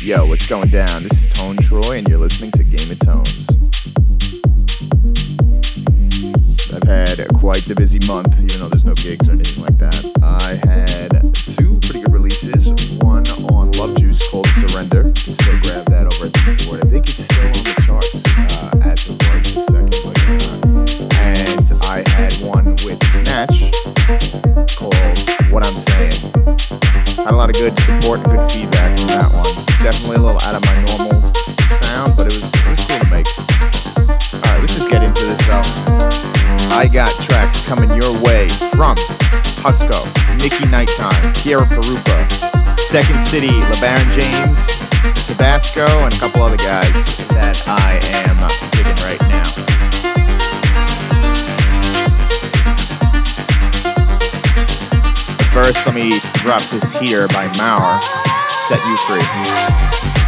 Yo, what's going down? This is Tone Troy, and you're listening to Game of Tones. I've had quite the busy month, even though there's no gigs or anything like that. I had two pretty good releases. One on Love Juice called Surrender. You can still grab that over at the board. I think it's still on the charts uh, as of right this second. And I had one with Snatch called What I'm Saying. Had a lot of good support and good feedback from that one. Definitely a little out of my normal sound, but it was it was cool to make. Alright, let's just get into this though. I got tracks coming your way from Husco, Nikki Nighttime, Piero Pirupa, Second City, LeBaron James, Tabasco, and a couple other guys that I am digging right now. First, let me drop this here by Mauer, Set You Free.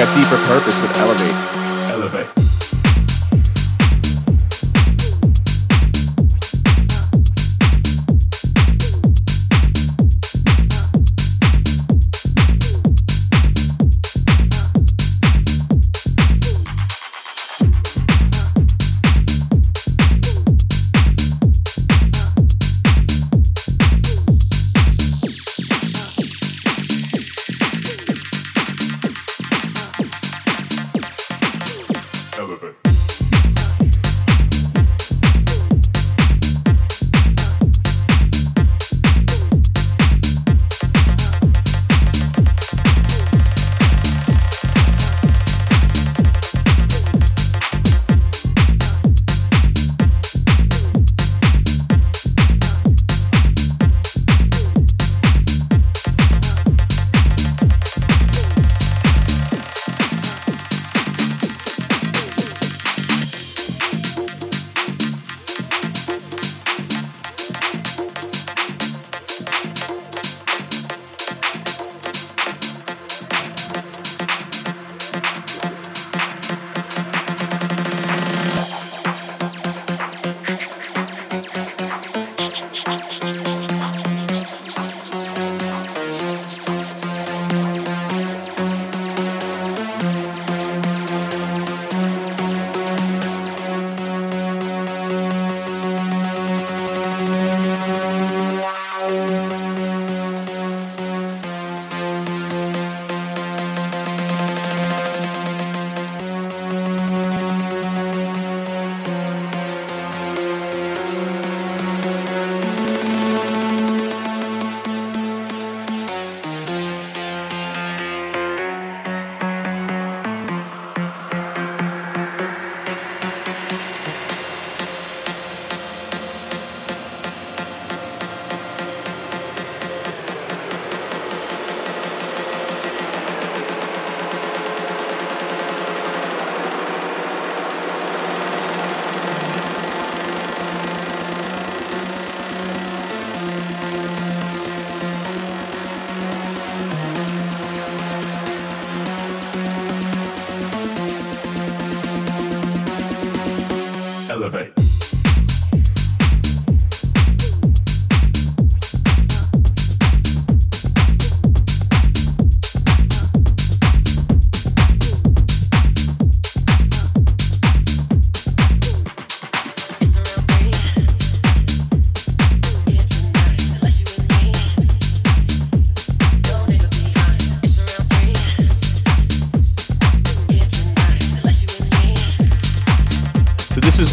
Got Deeper Purpose with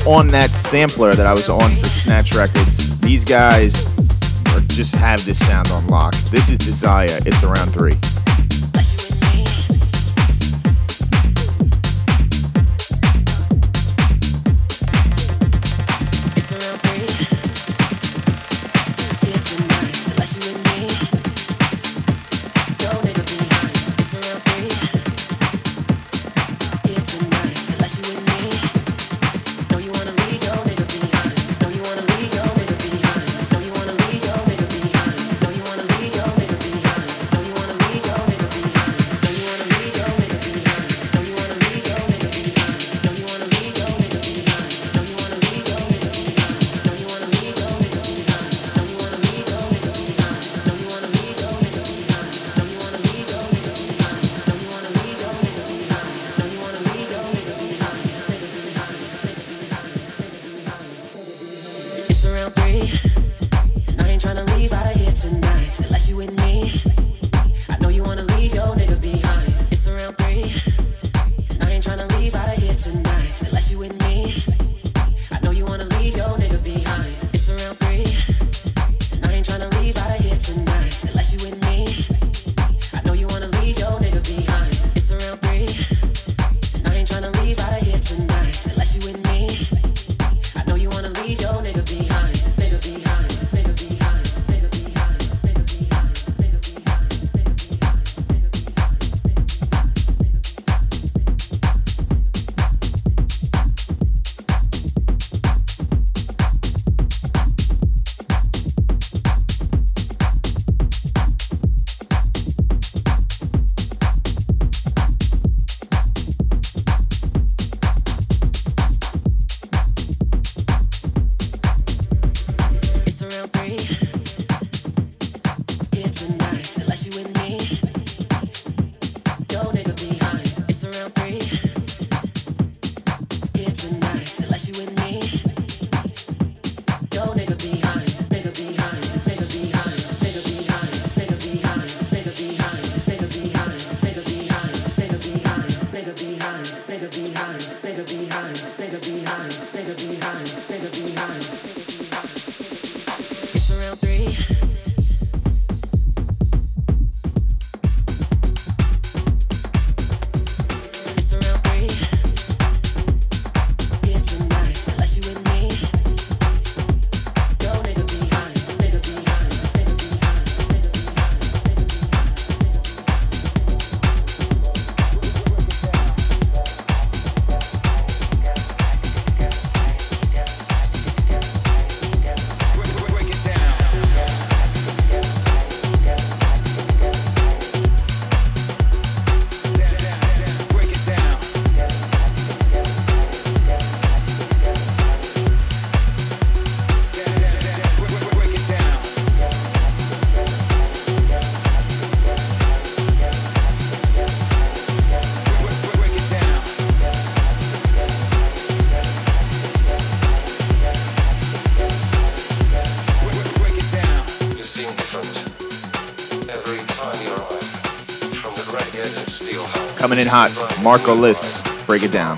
on that sampler that I was on for Snatch Records. These guys are, just have this sound on lock. This is Desire. It's around three. Coming in hot, Marco Lys. Break it down.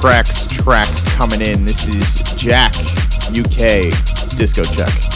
Tracks track coming in. This is Jack, UK, Disco Check.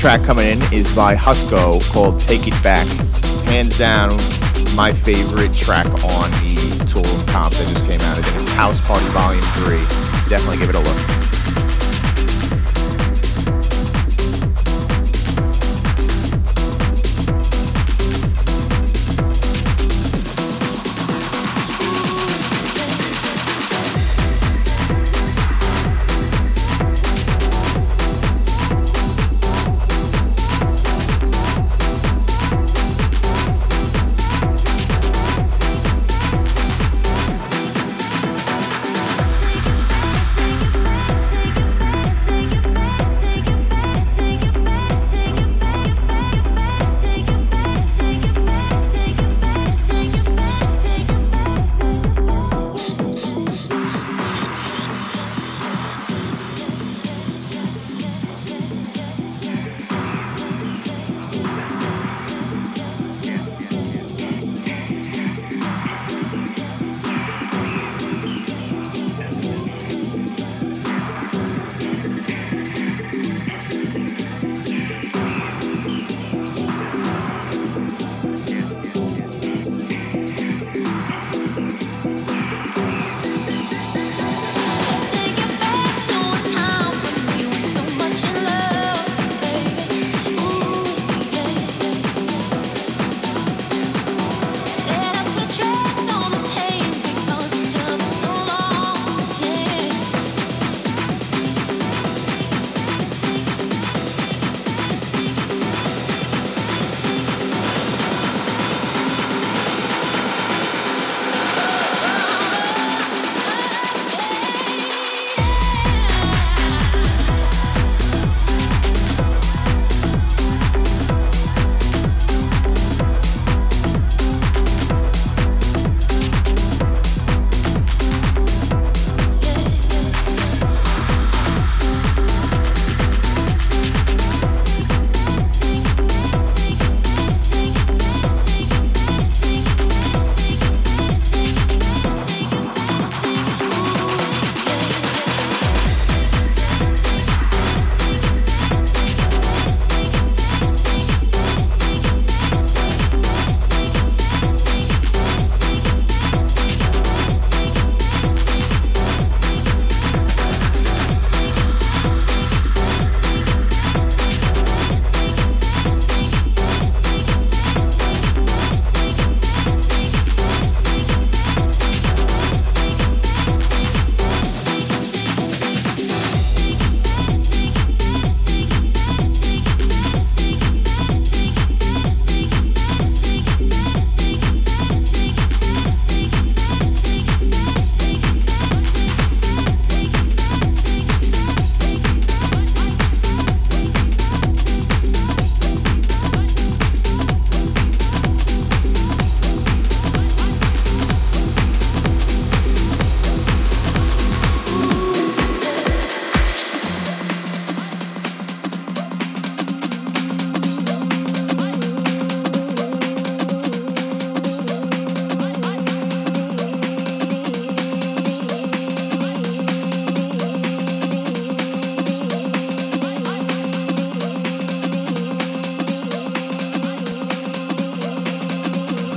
Track coming in is by Husko called Take It Back. Hands down, my favorite track on the Tool comp that just came out. I think it's House Party Volume 3. Definitely give it a look.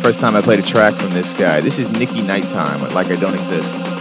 First time I played a track from this guy. This is Nicky Night Time Like I Don't Exist.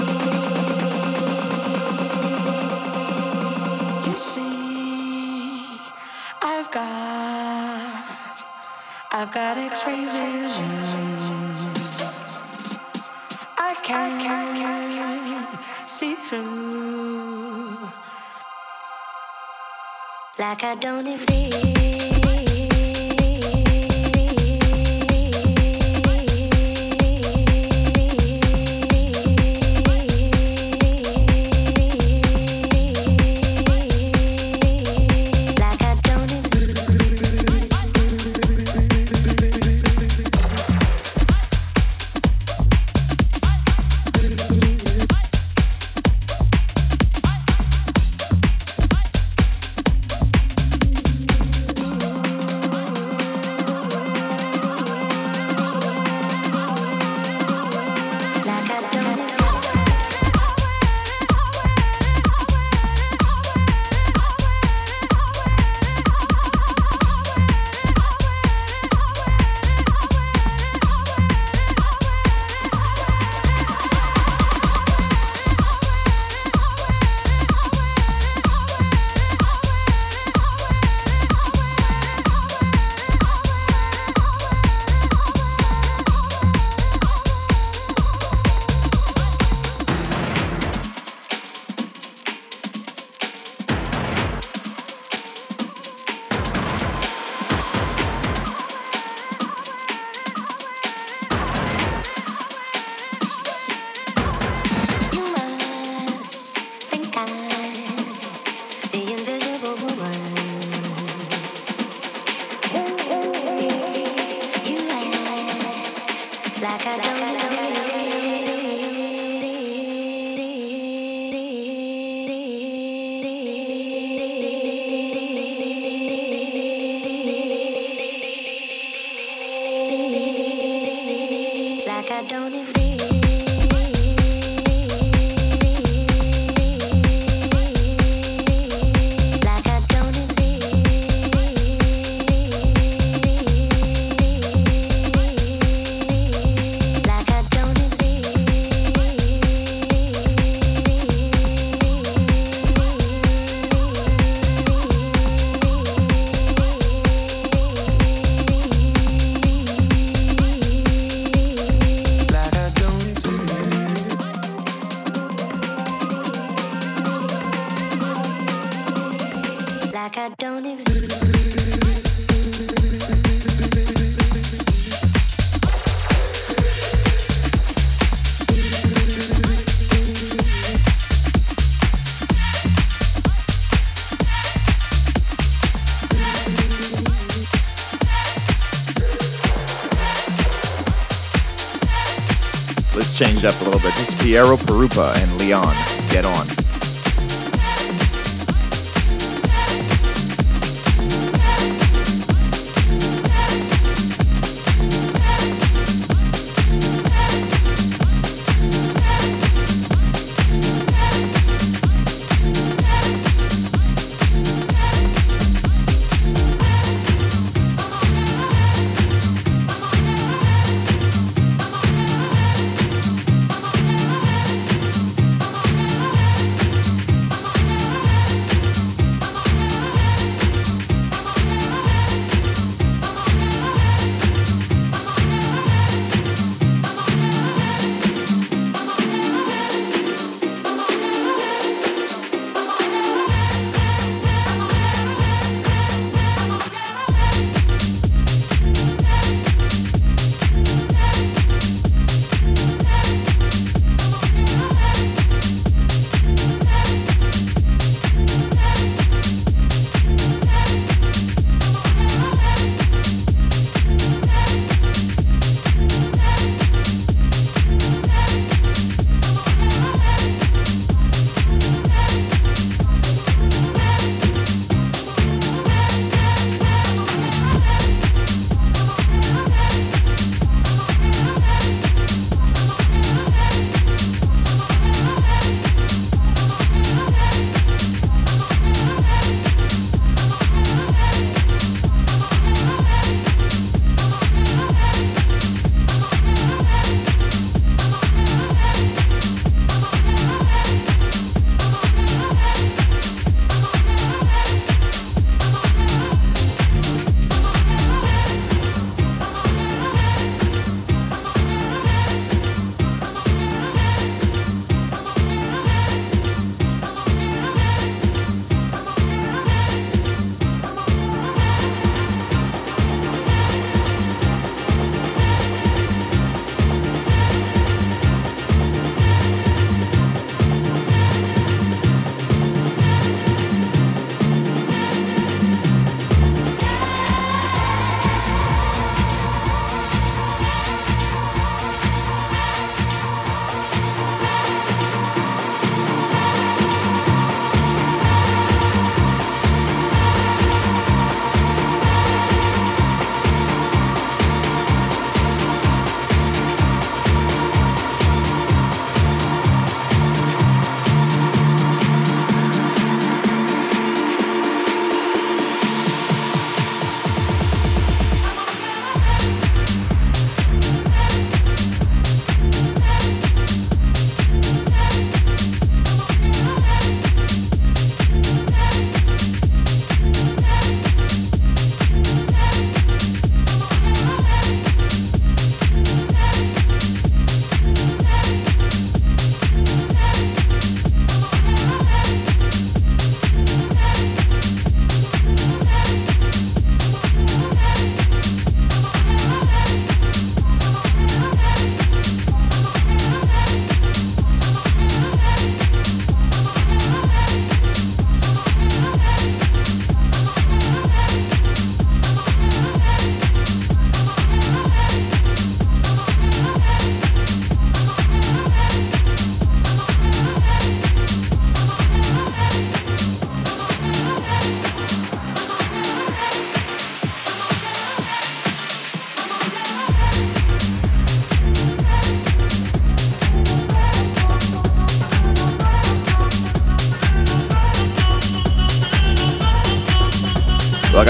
Piero Pirupa and Leon. Get on.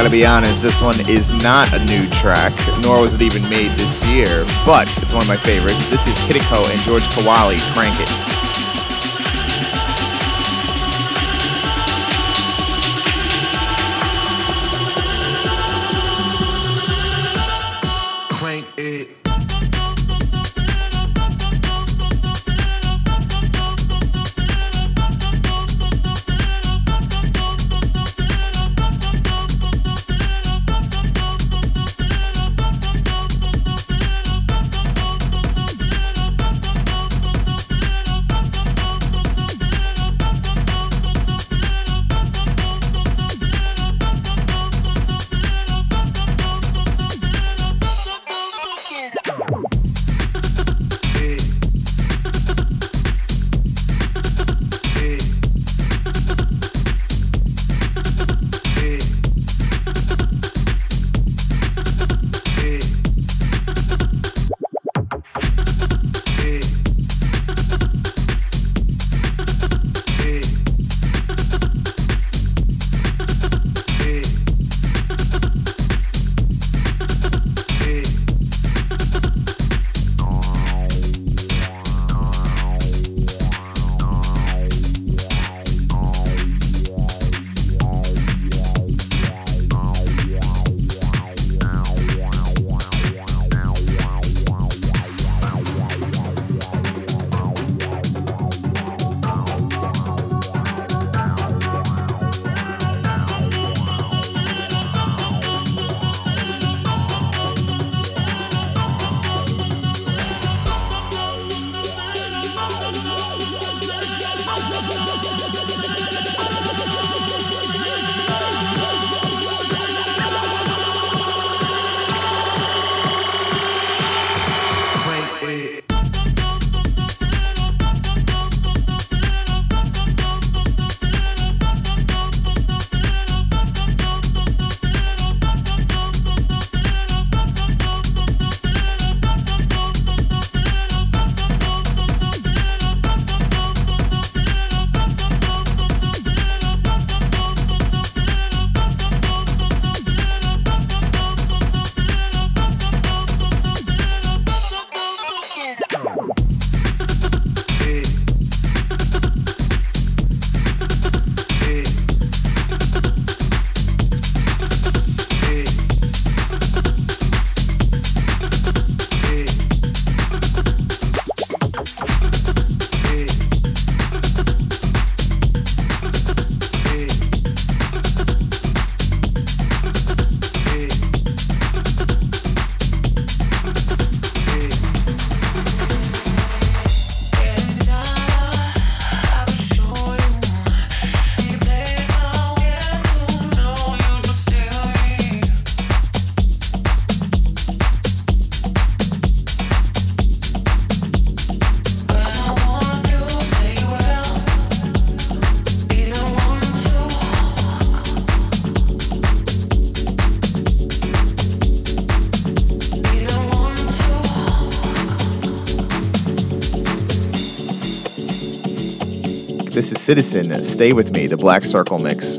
Gotta be honest, this one is not a new track, nor was it even made this year, but it's one of my favorites. This is Hideko and George Kawali, Crank It. Citizen. Stay with me, the Black Circle mix.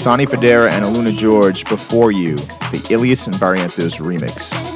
Sonny Fodera and Aluna George before you, the Ilias and Barrientos remix.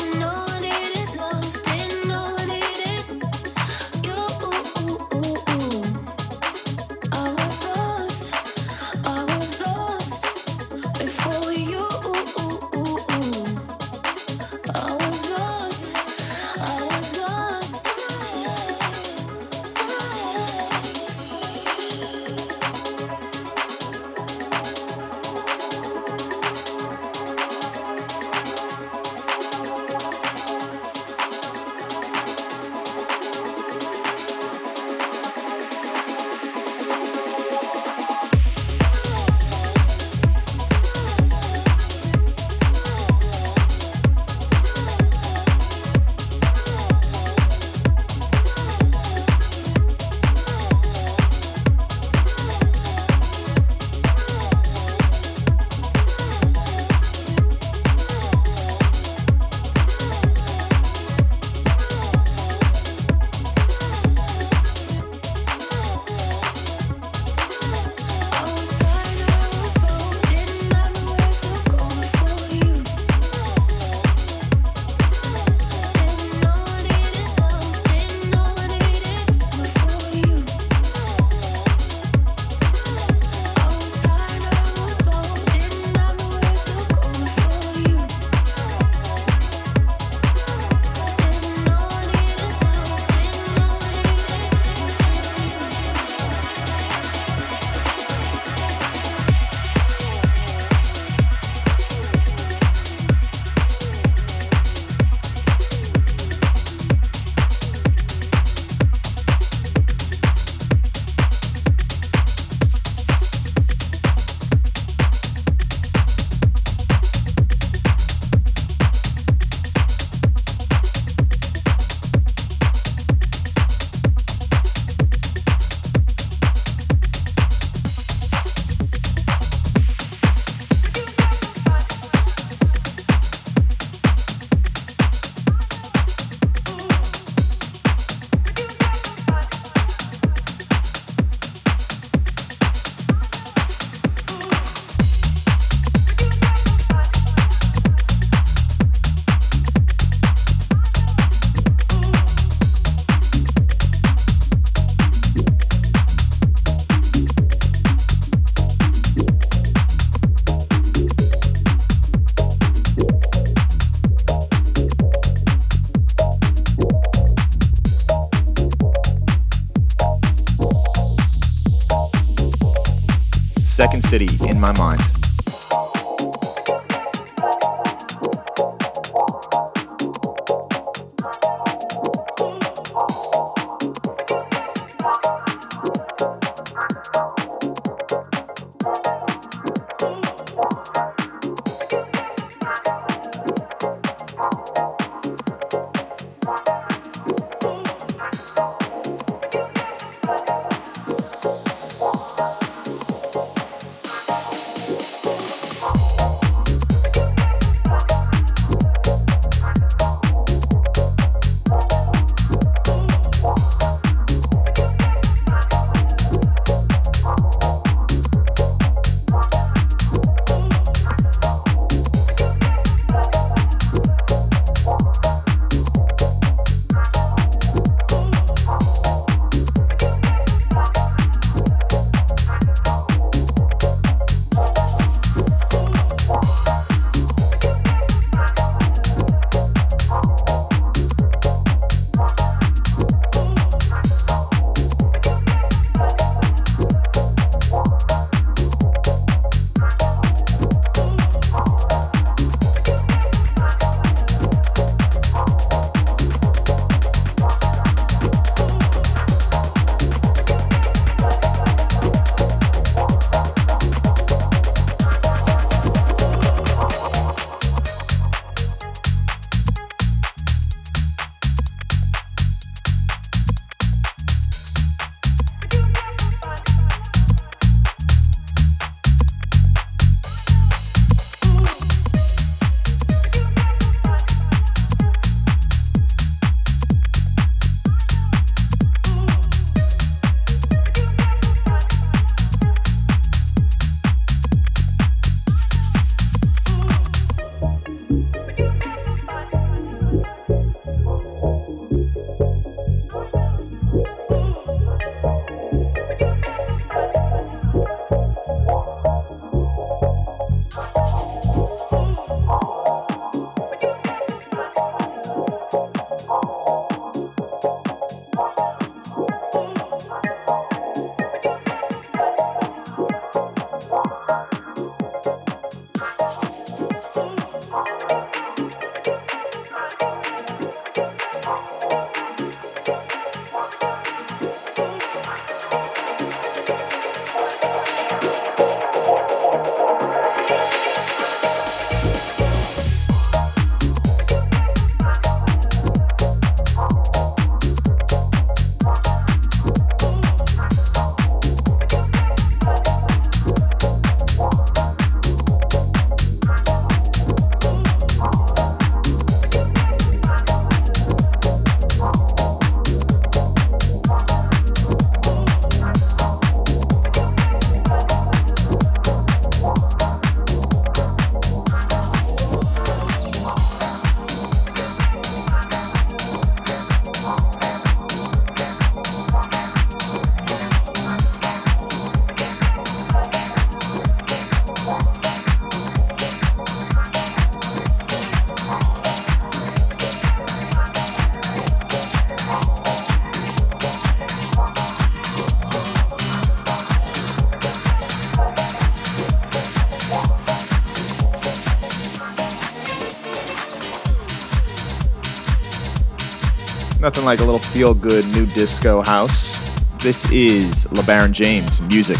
In my mind. Bye. Nothing like a little feel good new disco house. This is LeBaron James music.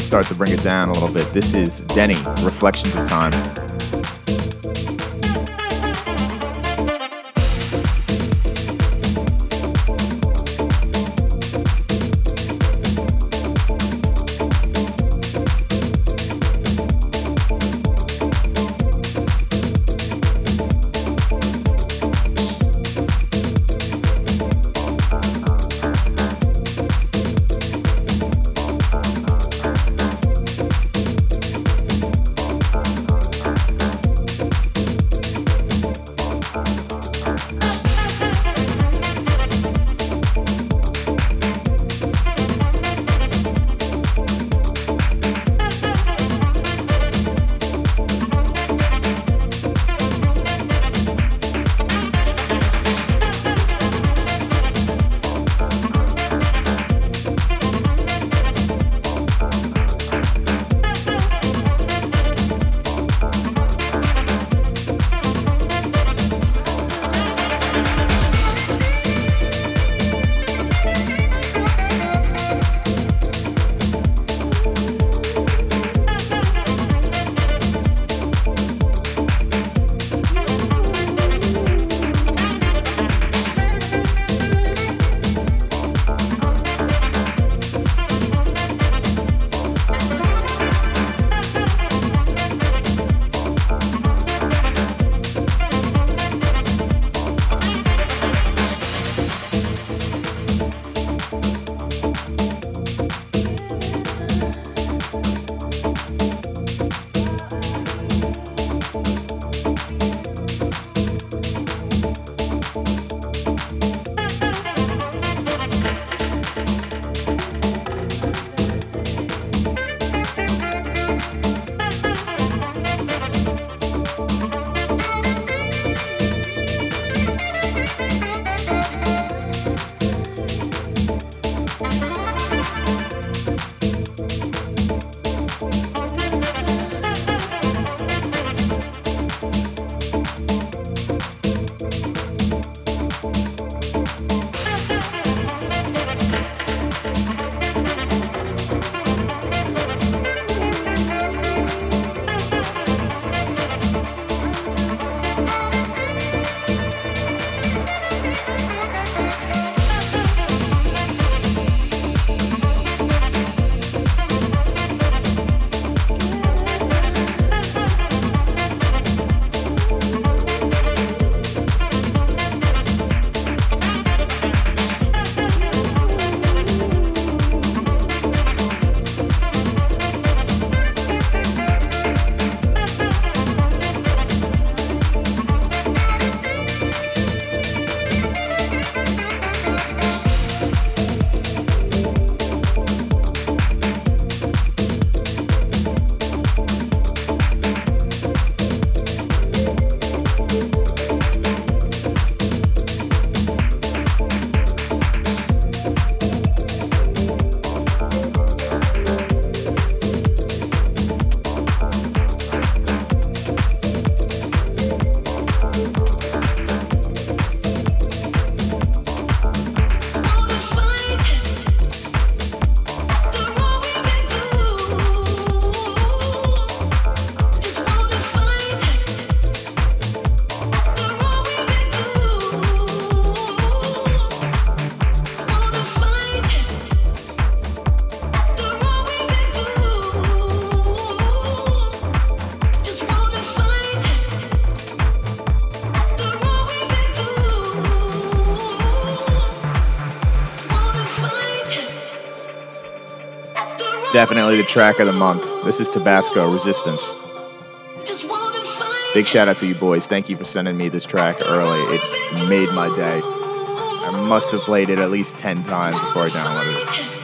To start to bring it down a little bit. This is Denny, Reflections of Time. Definitely the track of the month. This is Tabasco Resistance. Big shout out to you boys. Thank you for sending me this track early. It made my day. I must have played it at least 10 times before I downloaded it.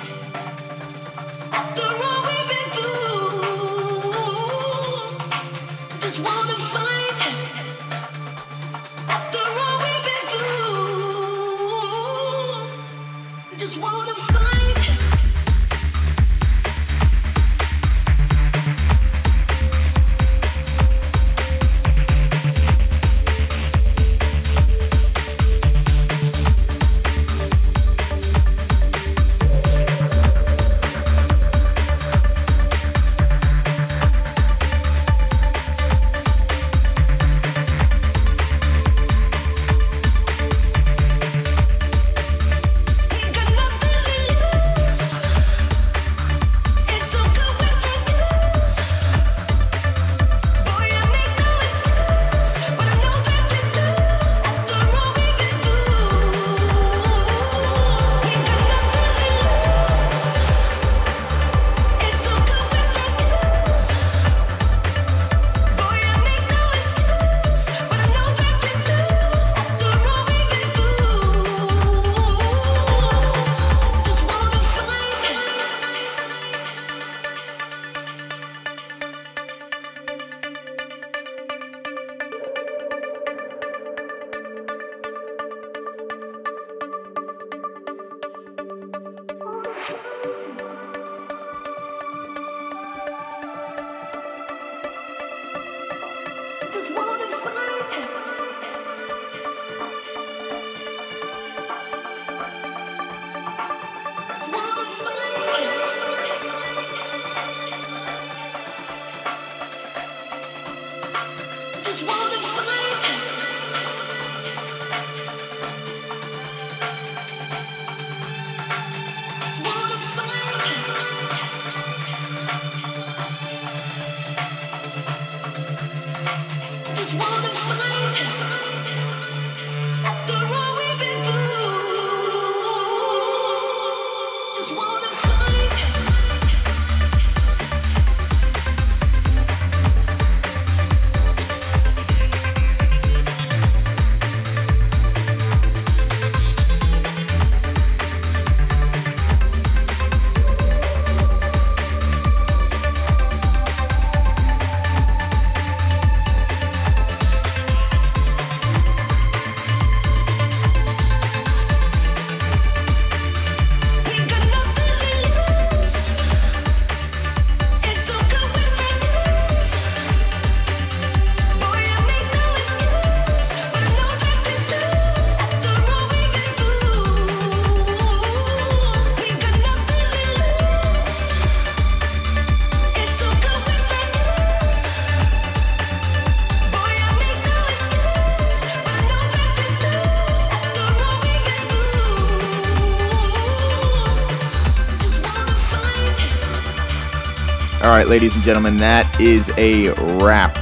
Right, ladies and gentlemen, that is a wrap.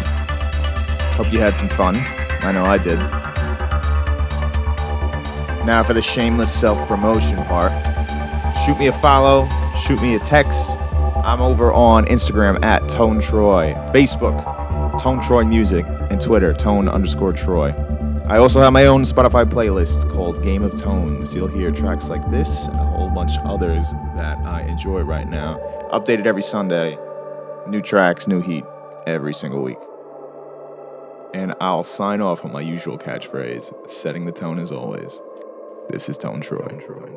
Hope you had some fun. I know I did. Now for the shameless self promotion part. Shoot me a follow, shoot me a text. I'm over on Instagram at Tone Troy, Facebook, Tone Troy Music, and Twitter, Tone underscore Troy. I also have my own Spotify playlist called Game of Tones. You'll hear tracks like this and a whole bunch of others that I enjoy right now. Updated every Sunday. New tracks, new heat every single week. And I'll sign off on my usual catchphrase setting the tone as always. This is Tone Troy.